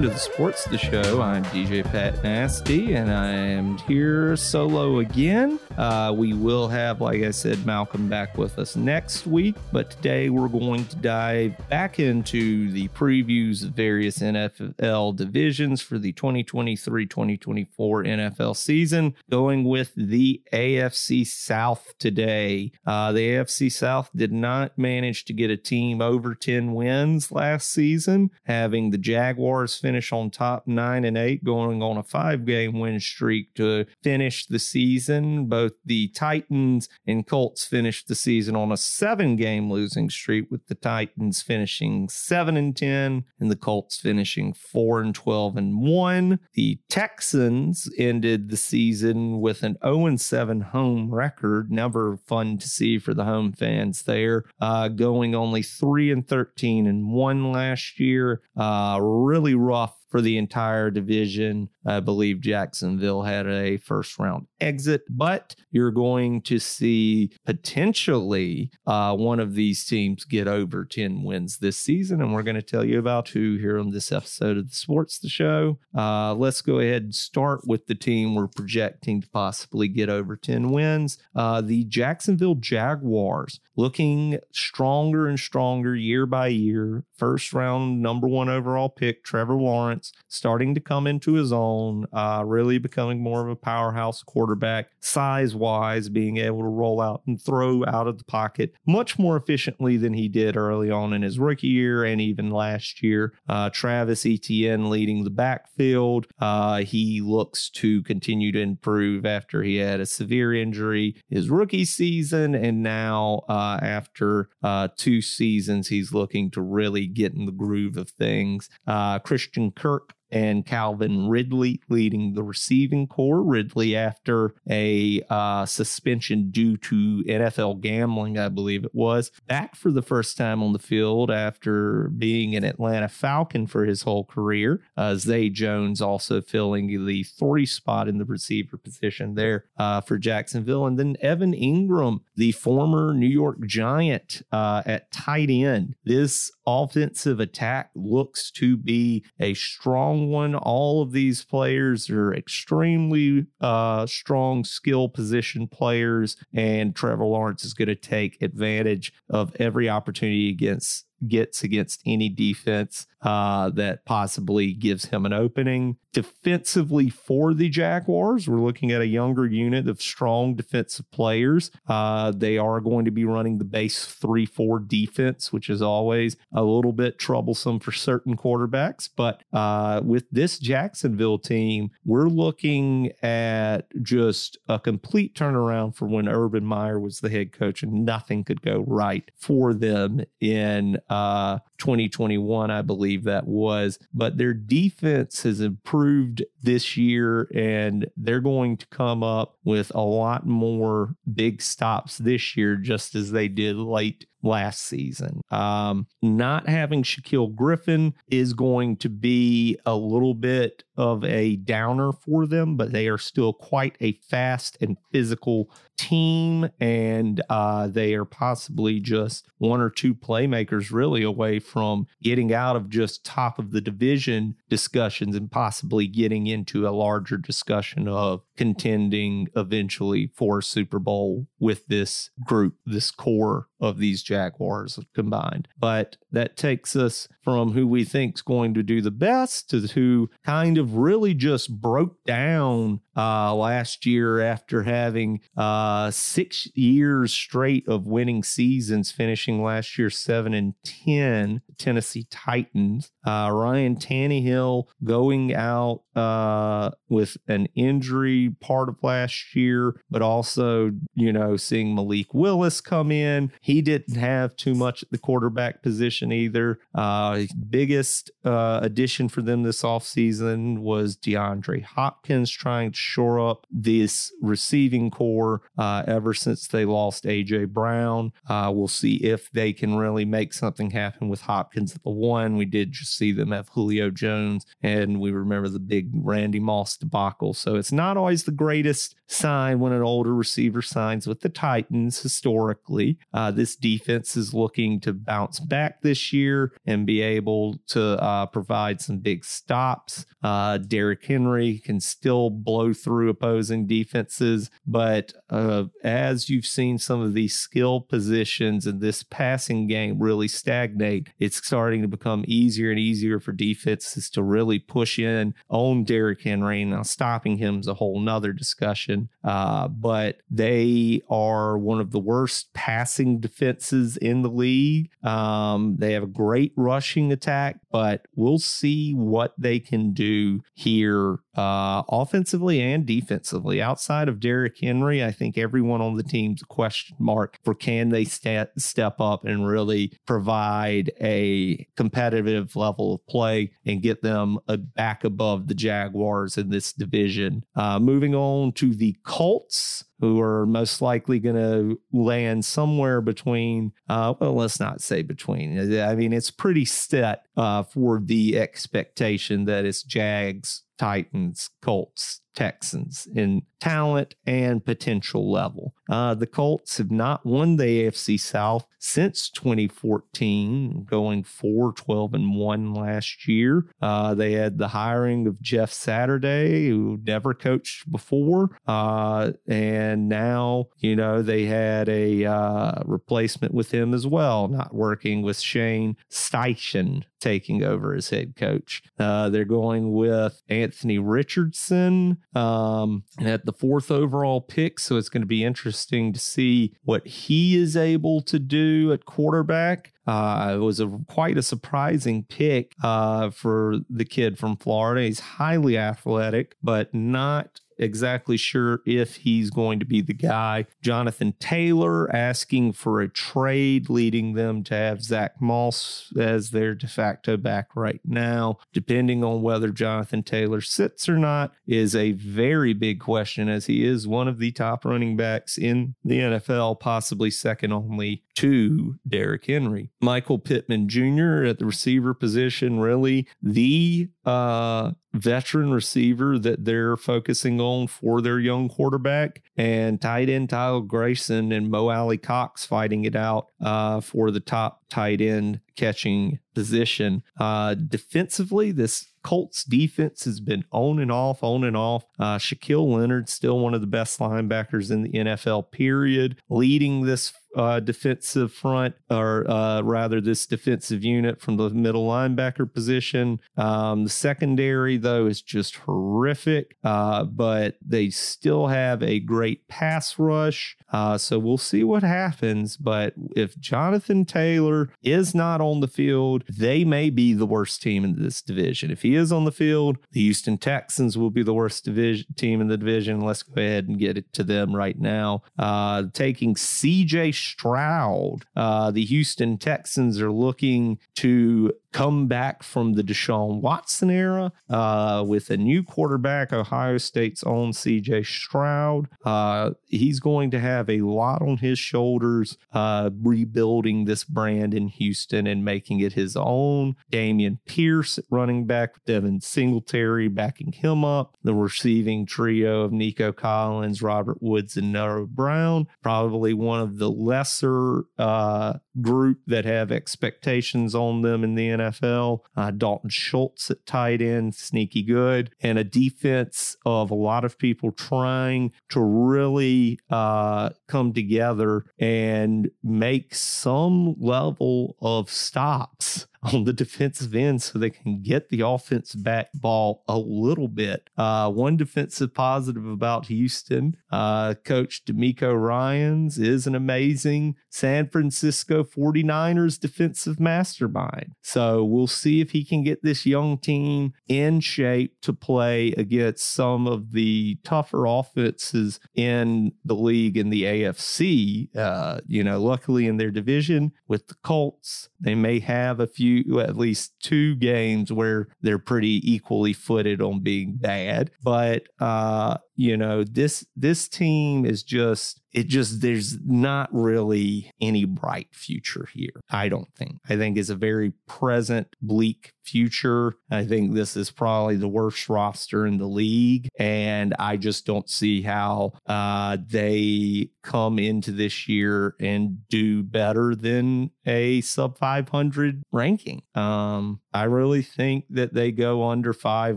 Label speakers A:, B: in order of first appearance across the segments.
A: Welcome to the Sports the Show. I'm DJ Pat Nasty, and I am here solo again. Uh, we will have, like I said, Malcolm back with us next week, but today we're going to dive back into the previews of various NFL divisions for the 2023 2024 NFL season, going with the AFC South today. Uh, the AFC South did not manage to get a team over 10 wins last season, having the Jaguars finish on top nine and eight, going on a five game win streak to finish the season. Both the Titans and Colts finished the season on a seven game losing streak, with the Titans finishing seven and 10 and the Colts finishing four and 12 and one. The Texans ended the season with an 0 and 7 home record. Never fun to see for the home fans there. Uh, going only 3 and 13 and 1 last year. Uh, really rough for the entire division. I believe Jacksonville had a first round exit, but you're going to see potentially uh, one of these teams get over 10 wins this season. And we're going to tell you about who here on this episode of the Sports the Show. Uh, let's go ahead and start with the team we're projecting to possibly get over 10 wins. Uh, the Jacksonville Jaguars looking stronger and stronger year by year. First round, number one overall pick, Trevor Lawrence, starting to come into his own, uh, really becoming more of a powerhouse quarterback, size wise, being able to roll out and throw out of the pocket much more efficiently than he did early on in his rookie year and even last year. Uh, Travis Etienne leading the backfield. Uh, he looks to continue to improve after he had a severe injury his rookie season. And now, uh, after uh, two seasons, he's looking to really get in the groove of things. Uh, Christian Kirk and Calvin Ridley leading the receiving corps. Ridley, after a uh, suspension due to NFL gambling, I believe it was, back for the first time on the field after being an Atlanta Falcon for his whole career. Uh, Zay Jones also filling the 40 spot in the receiver position there uh, for Jacksonville. And then Evan Engram, the former New York Giant uh, at tight end. This offensive attack looks to be a strong one. All of these players are extremely uh, strong skill position players, and Trevor Lawrence is going to take advantage of every opportunity against gets against any defense uh, that possibly gives him an opening. Defensively for the Jaguars, we're looking at a younger unit of strong defensive players. Uh, they are going to be running the base 3 4 defense, which is always a little bit troublesome for certain quarterbacks. But uh, with this Jacksonville team, we're looking at just a complete turnaround for when Urban Meyer was the head coach, and nothing could go right for them in uh, 2021, I believe that was. But their defense has improved this year, and they're going to come up with a lot more big stops this year, just as they did late last season. Um, not having Shaquill Griffin is going to be a little bit of a downer for them, but they are still quite a fast and physical team, and uh, they are possibly just one or two playmakers really away from getting out of just top of the division discussions and possibly getting into a larger discussion of contending eventually for Super Bowl with this group, this core of these Jaguars combined. But that takes us from who we think is going to do the best to who kind of really just broke down uh, last year after having uh, six years straight of winning seasons, finishing last year seven and ten. Tennessee Titans. Uh, Ryan Tannehill going out uh, with an injury part of last year, but also, you know, seeing Malik Willis come in. He didn't have too much at the quarterback position either. Uh, biggest uh, addition for them this offseason was DeAndre Hopkins trying to shore up this receiving corps uh, ever since they lost AJ Brown. Uh, we'll see if they can really make something happen with Hopkins at the one. We did just see them have Julio Jones, and we remember the big Randy Moss debacle. So it's not always the greatest sign when an older receiver signs with the Titans historically. Uh, this defense is looking to bounce back this year and be able to uh, provide some big stops. Uh, Derrick Henry can still blow through opposing defenses, but uh, as you've seen some of these skill positions in this passing game really stagnate, it's starting to become easier and easier for defenses to really push in on Derrick Henry. Now, stopping him is a whole nother discussion, uh, but they are one of the worst passing defenses in the league. Um, they have a great rushing attack, but we'll see what they can do here uh, offensively and defensively. Outside of Derrick Henry, I think everyone on the team's question mark for can they st- step up and really provide a competitive level of play and get them uh, back above the Jaguars in this division. Uh, moving on to the Colts who are most likely going to land somewhere between, uh, well, let's not say between. I mean, it's pretty set uh, for the expectation that it's Jags, Titans, Colts, Texans in talent and potential level. Uh, the Colts have not won the AFC South since 2014, going 4 12 and 1 last year. Uh, they had the hiring of Jeff Saturday, who never coached before. Uh, and now, you know, they had a uh, replacement with him as well, not working with Shane Steichen taking over as head coach. Uh, they're going with Anthony Richardson um, at the fourth overall pick. So it's going to be interesting to see what he is able to do at quarterback. Uh, it was a quite a surprising pick uh, for the kid from Florida. He's highly athletic, but not exactly sure if he's going to be the guy. Jonathan Taylor asking for a trade, leading them to have Zach Moss as their de facto back right now. Depending on whether Jonathan Taylor sits or not is a very big question, as he is one of the top running backs in the NFL, possibly second only to Derrick Henry. Michael Pittman Jr. at the receiver position, really the uh, veteran receiver that they're focusing on for their young quarterback, and tight end Tyler Grayson and Mo Alie-Cox fighting it out uh, for the top tight end catching position. Uh, defensively, this Colts defense has been on and off, on and off. Uh, Shaquille Leonard, still one of the best linebackers in the NFL, period, leading this uh, defensive front, or uh, rather, this defensive unit from the middle linebacker position. Um, the secondary, though, is just horrific, uh, but they still have a great pass rush. Uh, so we'll see what happens. But if Jonathan Taylor is not on the field, they may be the worst team in this division. If he is on the field, the Houston Texans will be the worst division team in the division. Let's go ahead and get it to them right now. Uh, taking CJ Stroud. Uh, the Houston Texans are looking to come back from the Deshaun Watson era uh, with a new quarterback, Ohio State's own CJ Stroud. Uh, he's going to have a lot on his shoulders uh, rebuilding this brand in Houston and making it his own. Dameon Pierce running back, Devin Singletary backing him up. The receiving trio of Nico Collins, Robert Woods, and Noah Brown. Probably one of the lesser uh, group that have expectations on them in the NFL. Uh, Dalton Schultz at tight end, sneaky good, and a defense of a lot of people trying to really uh, come together and make some level of stops on the defensive end so they can get the offense back ball a little bit. Uh, one defensive positive about Houston, uh, Coach DeMeco Ryans is an amazing San Francisco 49ers defensive mastermind. So we'll see if he can get this young team in shape to play against some of the tougher offenses in the league in the AFC. Uh, you know, luckily in their division with the Colts, they may have a few few, at least two games where they're pretty equally footed on being bad. But uh, you know, this this team is just it just there's not really any bright future here. I don't think. I think it's a very present bleak future. I think this is probably the worst roster in the league, and I just don't see how uh, they come into this year and do better than a sub 500 ranking. Um, I really think that they go under five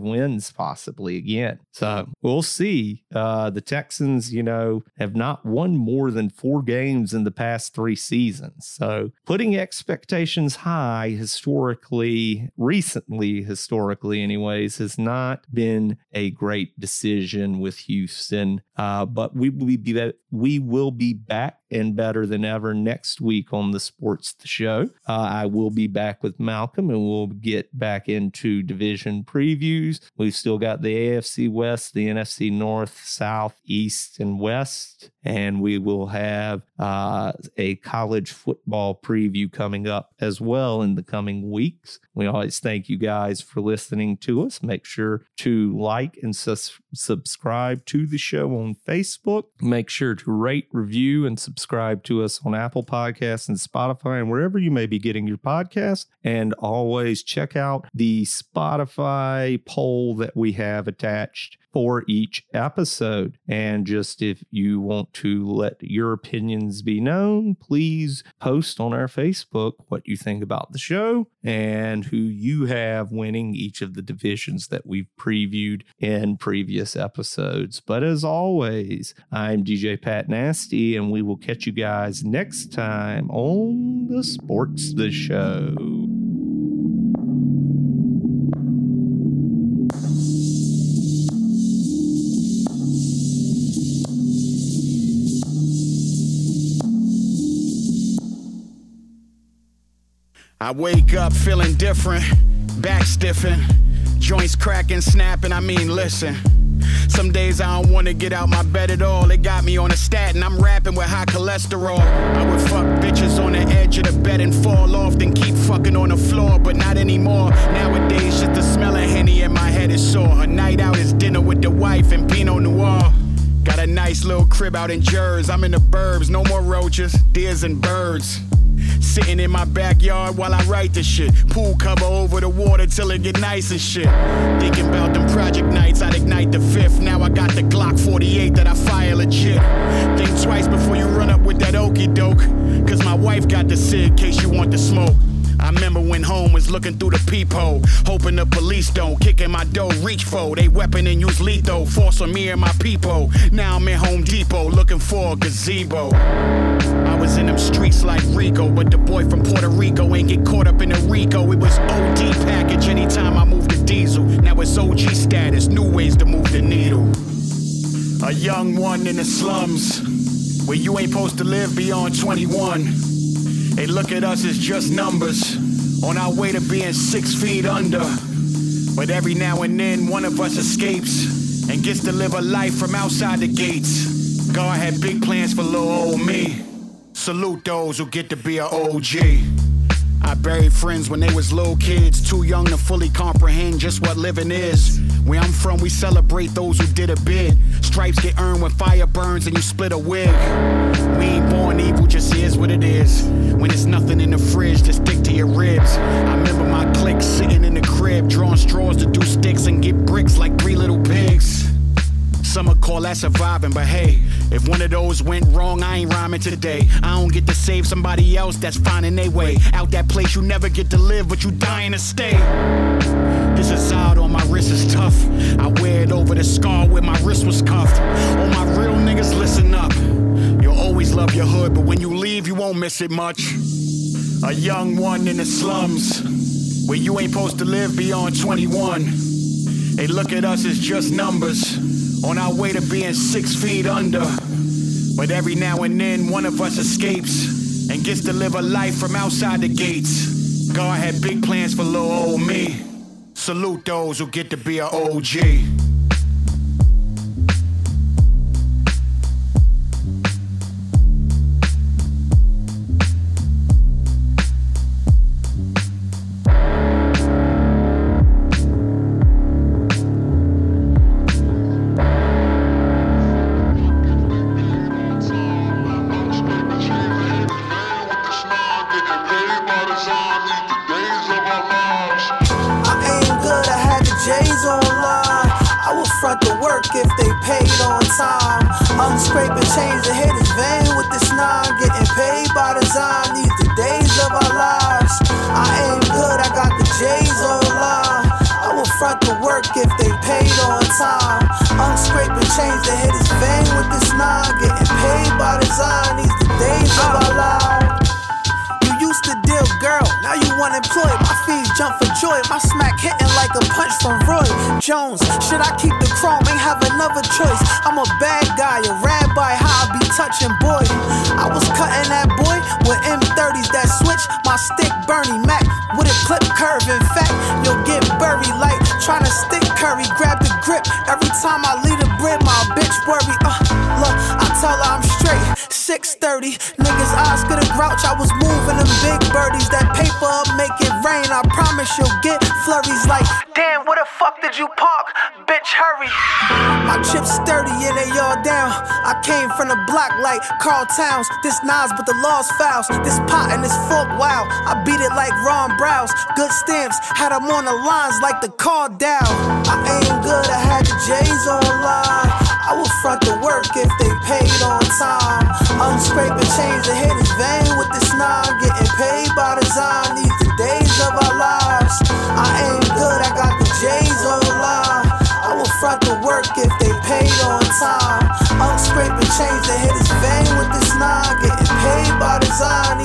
A: wins possibly again. So we'll see. Uh, the Texans, you know, have not won more than four games in the past three seasons. So putting expectations high historically, recently, historically, anyways, has not been a great decision with Houston. Uh, but we will be we will be back and better than ever next week on the Sports Show. Uh, I will be back with Malcolm and we'll get back into division previews. We've still got the AFC West, the NFC North, South, East, and West. And we will have uh, a college football preview coming up as well in the coming weeks. We always thank you guys for listening to us. Make sure to like and sus- subscribe to the show on Facebook. Make sure to rate, review, and subscribe to us on Apple Podcasts and Spotify and wherever you may be getting your podcast. And always check out the Spotify poll that we have attached for each episode. And just if you want to let your opinions be known, please post on our Facebook what you think about the show and who you have winning each of the divisions that we've previewed in previous episodes. But as always, I'm DJ Pat Nasty, and we will catch you guys next time on the Sports the Show.
B: I wake up feeling different, back stiffing, joints cracking, snapping. I mean, listen. Some days I don't wanna get out my bed at all. It got me on a statin, I'm rapping with high cholesterol. I would fuck bitches on the edge of the bed and fall off, then keep fucking on the floor, but not anymore. Nowadays, just the smell of Henny in my head is sore. A night out is dinner with the wife and Pinot Noir. Got a nice little crib out in Jers. I'm in the burbs, no more roaches, deers and birds. Sitting in my backyard while I write this shit. Pool cover over the water till it get nice and shit. Thinking about them project nights, I'd ignite the fifth. Now I got the Glock 48 that I fire legit. Think twice before you run up with that okey doke. Cause my wife got the SIG, case you want the smoke. I remember when home was looking through the peephole, hoping the police don't kick in my door, reach for they weapon and use lethal, force on me and my people. Now I'm in Home Depot looking for a gazebo. Was in them streets like Rico, but the boy from Puerto Rico ain't get caught up in a Rico. It was OD package anytime I moved to diesel. Now it's OG status, new ways to move the needle. A young one in the slums, where you ain't supposed to live beyond 21. They look at us as just numbers on our way to being six feet under. But every now and then, one of us escapes and gets to live a life from outside the gates. God had big plans for little old me. Salute those who get to be an OG. I buried friends when they was little kids, too young to fully comprehend just what living is. Where I'm from, we celebrate those who did a bit. Stripes get earned when fire burns and you split a wig. We ain't born evil, just is what it is. When it's nothing in the fridge, just stick to your ribs. I remember my clique sitting in the crib, drawing straws to do sticks and get bricks like three little pigs. Some would call that surviving, but hey, if one of those went wrong, I ain't rhyming today. I don't get to save somebody else that's finding their way out that place you never get to live, but you dying to stay. This is out on my wrist is tough. I wear it over the scar where my wrist was cuffed. All my real niggas, listen up. You'll always love your hood, but when you leave, you won't miss it much. A young one in the slums, where you ain't supposed to live beyond 21. They look at us as just numbers on our way to being six feet under. But every now and then, one of us escapes and gets to live a life from outside the gates. God had big plans for little old me. Salute those who get to be an OG.
C: The work if they paid on time. I'm scraping change to hit his vein with this nine. Getting paid by design, these the days of our lives used to deal girl, now you unemployed. My fees jump for joy, my smack hitting like a punch from Roy Jones. Should I keep the chrome? Ain't have another choice. I'm a bad guy, a rabbi, how I be touching boy. I was cutting that boy with M30s that switch. My stick Bernie Mac with a clip curve. In fact, you'll get buried like trying to stick curry. Grab the grip every time I leave the bread. My bitch worry. Uh, her I'm straight. 630, niggas eyes could grouch. I was moving them big birdies. That paper up, make it rain. I promise you'll get flurries like, damn, where the fuck did you park? Bitch, hurry. My chips sturdy and they all down. I came from the block like Carl Towns. This Nas, but the law's files. This pot and this fork, wow. I beat it like Ron Browse. Good stamps, had them on the lines like the car down. I ain't good, I had the J's online. I will front the work if they paid on time. I'm scraping change to hit his vein with this nine. Getting paid by design, these the days of our lives. I ain't good, I got the J's online. I will front the work if they paid on time. I'm scraping change to hit his vein with this nine. Getting paid by design,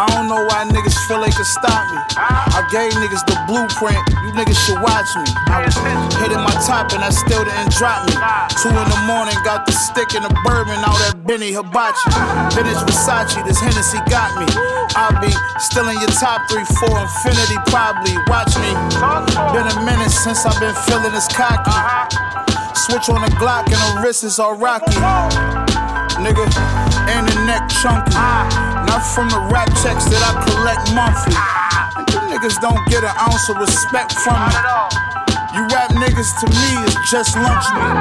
D: I don't know why niggas feel they can stop me. I gave niggas the blueprint, you niggas should watch me. I was hitting my top and I still didn't drop me. Two in the morning, got the stick and the bourbon out that Benny Hibachi. Vintage Versace, this Hennessy got me. I'll be still in your top three, four, infinity probably. Watch me. Been a minute since I've been feeling this cocky. Switch on the Glock and the wrist is all rocky. Nigga, and the neck chunky. Not from the rap checks that I collect monthly. And you niggas don't get an ounce of respect from me. You rap niggas to me is just lunch meat.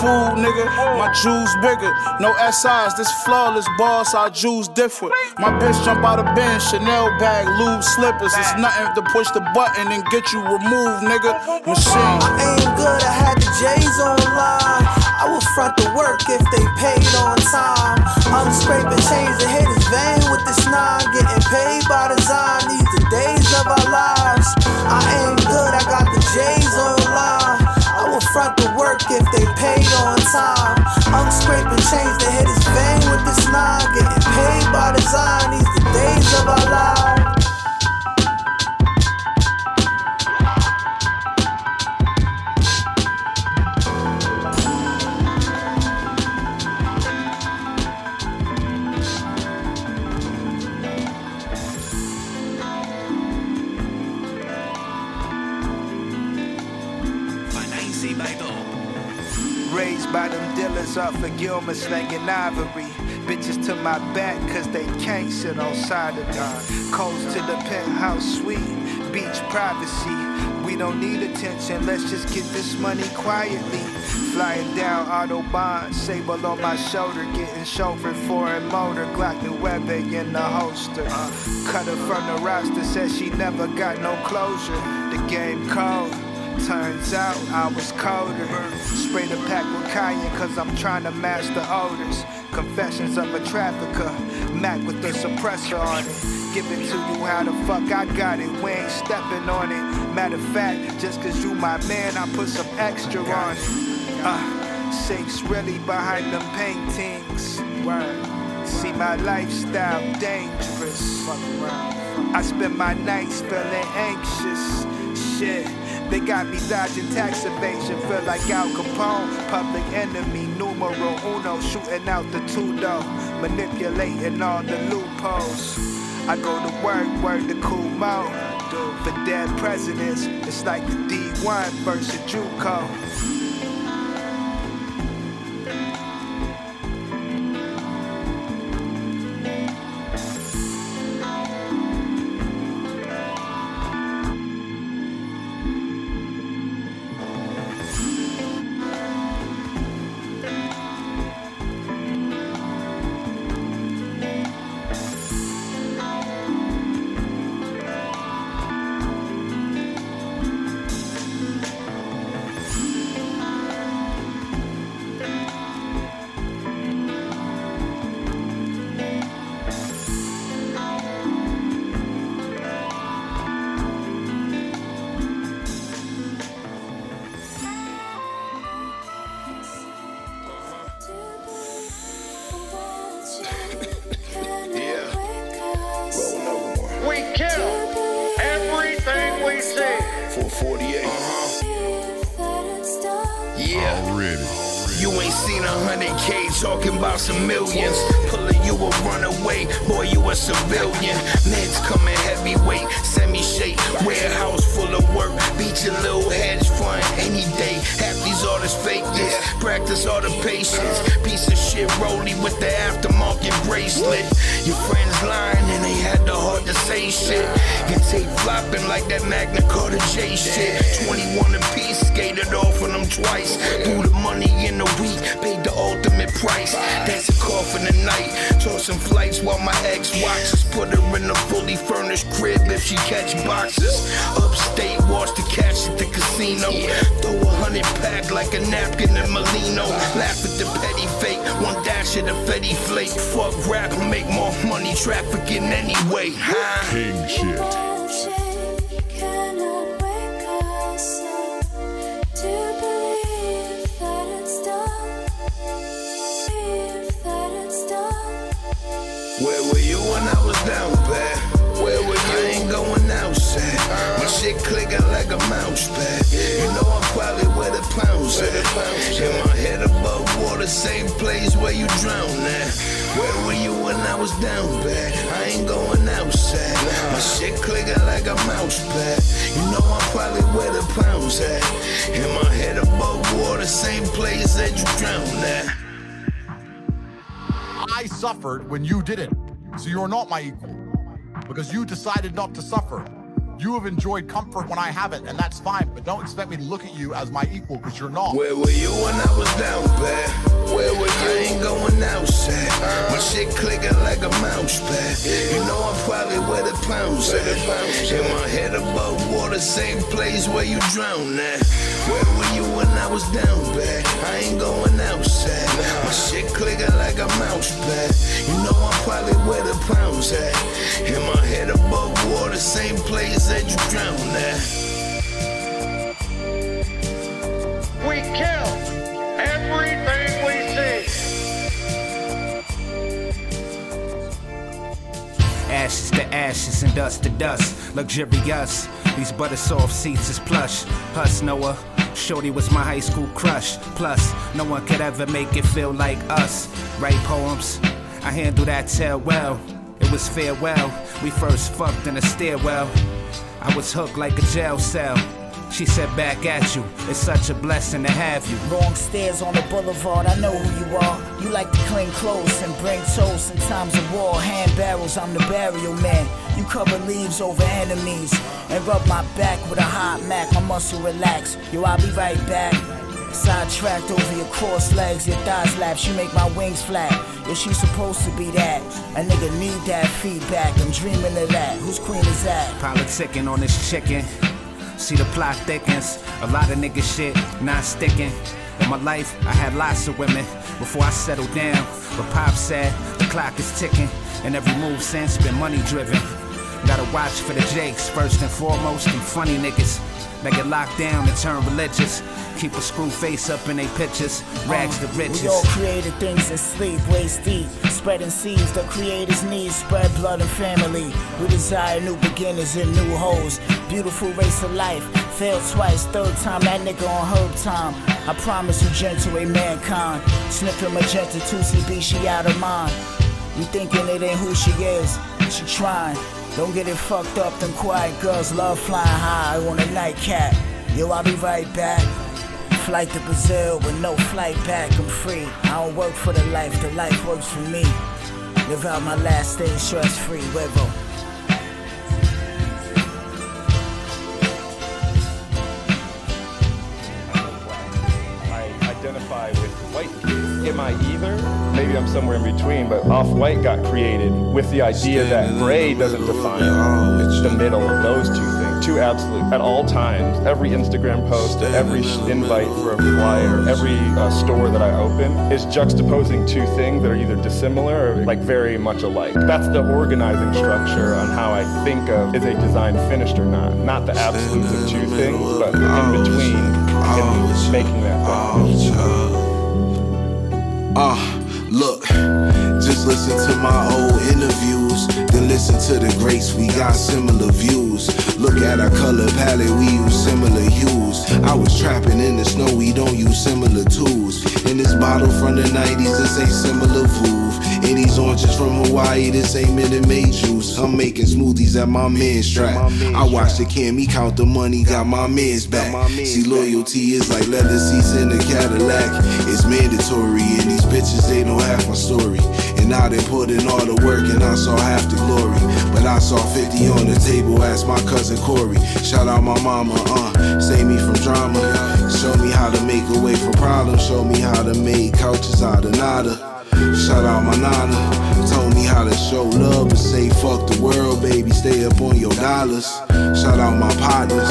D: Fool nigga, my jewels bigger. No SIs, this flawless boss, our jewels different. My bitch jump out of bed, Chanel bag, lube slippers. It's nothing to push the button and get you removed, nigga. Machine.
C: I ain't good, I had the J's online. I will front the work if they paid on time. I'm scraping change to hit his vein with this nine. Getting paid by design, these the days of our lives. I ain't good, I got the J's online. I will front the work if they paid on time. I'm scraping change to hit his vein with this nine. Getting paid by design, these the days of our lives.
E: Dealers off of Gilman slanging ivory. Bitches to my back cause they can't sit on side of me. Coast to the penthouse suite, beach privacy. We don't need attention, let's just get this money quietly. Flying down Autobahn, sable on my shoulder, getting chauffeured foreign motor, Glock Nueve in the holster. Uh, cut her from the roster, said she never got no closure. The game cold. Turns out I was colder. Spray the pack with cayenne cause I'm trying to master odors. Confessions of a trafficker. Mac with the suppressor on it. Give it to you how the fuck I got it. We ain't stepping on it. Matter of fact, just cause you my man, I put some extra on it. Uh, six really behind them paintings. See my lifestyle dangerous. I spend my nights feeling anxious. Shit. They got me dodging tax evasion, feel like Al Capone. Public enemy, numero uno, shooting out the two door, manipulating all the loopholes. I go to work, work the cool mode. For dead presidents, it's like the D1 versus JUCO.
F: we kill everything we see. 448. Uh-huh. Yeah. Already. You ain't seen a hundred K talking about some millions. Pulling you a runaway, boy, you a civilian. Meds coming heavyweight, semi shape, warehouse full of work. Beat your little hedge fund any day. Half these artists fake this, practice all the patience. Piece of shit, rolly with the aftermarket bracelet. Your friends lying and they had the heart to say shit. Your tape flopping like that Magna Carta J shit. 21 apiece, skated off on them twice. Threw the money in the week, paid the ultimate price. That's a call for the night. Toss some flights while my ex watches. Put her in a fully furnished crib if she catch boxes. Upstate, watch the cash at the casino. Throw a hundred pack like a napkin in Molino. Laugh at the petty fake, one dash of the Fetty Flake. Fuck rap, make more money trafficking anyway. Huh?
G: King shit.
F: Like a mouse pad. You know I'm probably where the pounds at. In my head above water, same place where you drown at. Where were you when I was down bad? I ain't going outside. My shit clicking like a mouse pad. You know I'm probably where the pounds at. In my head above water, same place that you drown at.
H: I suffered when you didn't. So you're not my equal because you decided not to suffer. You have enjoyed comfort when I haven't, and that's fine, but don't expect me to look at you as my equal because you're not.
F: Where were you when I was down bad? Where were you? I ain't going outside. My shit clicking like a mouse pad. You know I'm probably where the pounds at. In my head above water, same place where you drown at. Where were you when I was down bad? I ain't going outside. My shit clicking like a mouse pad. You know I'm probably where the pounds at. In my head above water, same place that you at.
I: We kill everything we see.
J: Ashes to ashes and dust to dust. Luxurious. These butter soft seats is plush. Huss Noah. Shorty was my high school crush. Plus, no one could ever make it feel like us. Write poems. I handle that tell well. It was farewell. We first fucked in a stairwell. I was hooked like a jail cell. She said back at you. It's such a blessing to have you.
K: Wrong stairs on the boulevard, I know who you are. You like to clean clothes and bring toast in times of war. Hand barrels, I'm the burial man. You cover leaves over enemies and rub my back with a hot mac. My muscle relax. Yo, I'll be right back. Sidetracked over your cross legs, your thighs laps, you make my wings flap. Yo, she supposed to be that. A nigga need that feedback. I'm dreaming of that. Whose queen is that?
J: Politicking on this chicken. See the plot thickens. A lot of nigga shit not sticking. In my life, I had lots of women before I settled down. But Pop said the clock is ticking, and every move since been money driven. Gotta watch for the jakes first and foremost, and funny niggas that get locked down and turn religious. Keep a screw face up in they pictures, rags to uh, riches.
K: We all created things in sleep, waist deep, spreading seeds. The creator's needs spread blood and family. We desire new beginnings and new hoes. Beautiful race of life. Failed twice, third time that nigga on herb time. I promise you gentle a mankind. Sniffing magenta 2CB, she out of mind. You thinking it ain't who she is? She trying. Don't get it fucked up, them quiet girls love flying high on a nightcap. Yo, I'll be right back. Flight to Brazil with no flight back, I'm free. I don't work for the life, the life works for me. Live out my last day stress free, Wevo.
L: Am I either? Maybe I'm somewhere in between, but Off White got created with the idea that gray doesn't define the middle of those two things. Two absolute, at all times, every Instagram post, every invite for a flyer, every uh, store that I open is juxtaposing two things that are either dissimilar or like very much alike. That's the organizing structure on how I think of is a design finished or not. Not the absolutes of two things, but in between and making that thing.
M: Ah, look, just listen to my old interviews, then listen to the greats. We got similar views. Look at our color palette, we use similar hues. I was trapping in the snow, we don't use similar tools. In this bottle from the 90s, this ain't similar Vouv. These oranges from Hawaii, this ain't Minute Maid juice. I'm making smoothies at my man's trap. I watch the cam, he count the money, got my man's back. See, loyalty is like leather seats in a Cadillac. It's mandatory, and these bitches, they know half my story. And I done put in all the work, and I saw half the glory. But I saw 50 on the table, asked my cousin Corey. Shout out my mama, uh, save me from drama. Show me how to make a way from problems, show me how to make couches out of nada. Shout out my nana, told me how to show love and say fuck the world, baby, stay up on your dollars. Shout out my partners,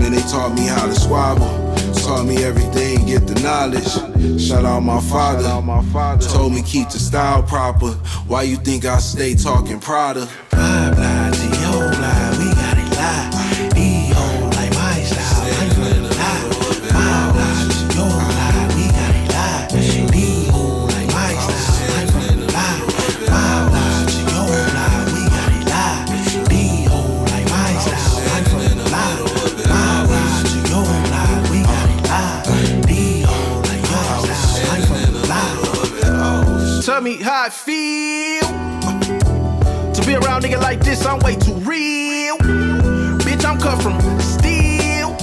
M: man, they taught me how to squabble. Taught me everything, get the knowledge. Shout out my father, told me keep the style proper. Why you think I stay talking Prada?
G: Me how I feel to be around nigga like this. I'm way too real. Bitch, I'm cut from steel.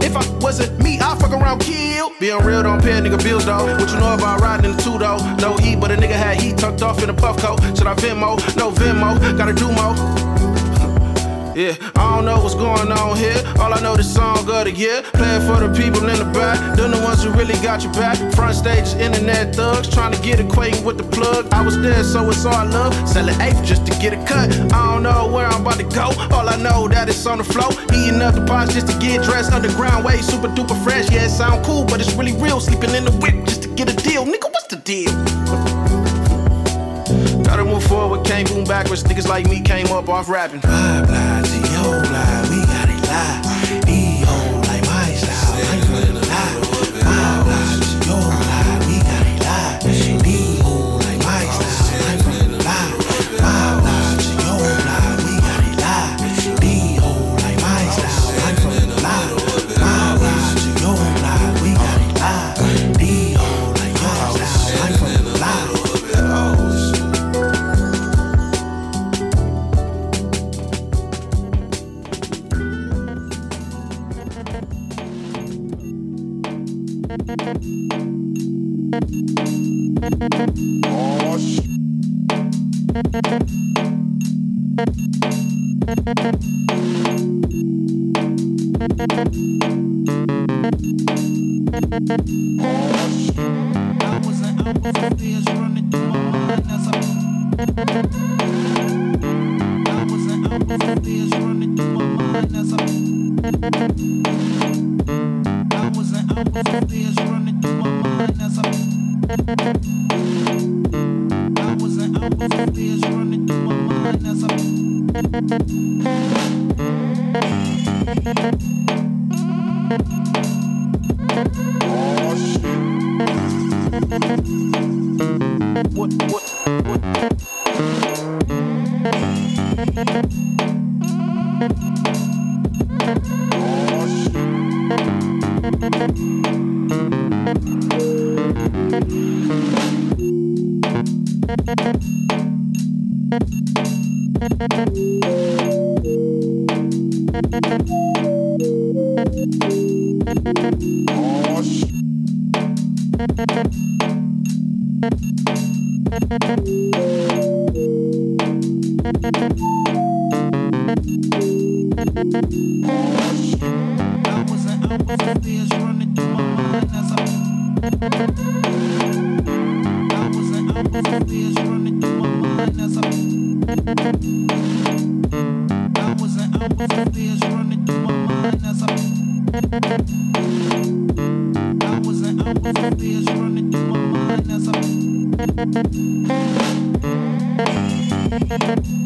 G: If I wasn't me, I'd fuck around kill. Being real don't pay a nigga bills though. What you know about riding in the two though? No heat, but a nigga had heat tucked off in a puff coat. Should I Venmo? No Venmo, gotta do more. Yeah, I don't know what's going on here. All I know this song of the year. Playing for the people in the back. Them the ones who really got your back. Front stage is internet thugs. Trying to get acquainted with the plug. I was there, so it's all love. Selling eighth just to get a cut. I don't know where I'm about to go. All I know that it's on the flow. Eating up the pots just to get dressed. Underground way, super duper fresh. Yeah, it sound cool, but it's really real. Sleeping in the whip just to get a deal. Nigga, what's the deal? Gotta move forward, can't boom backwards. Niggas like me came up off rapping.
M: Blah, blah, we
D: what Hours and hours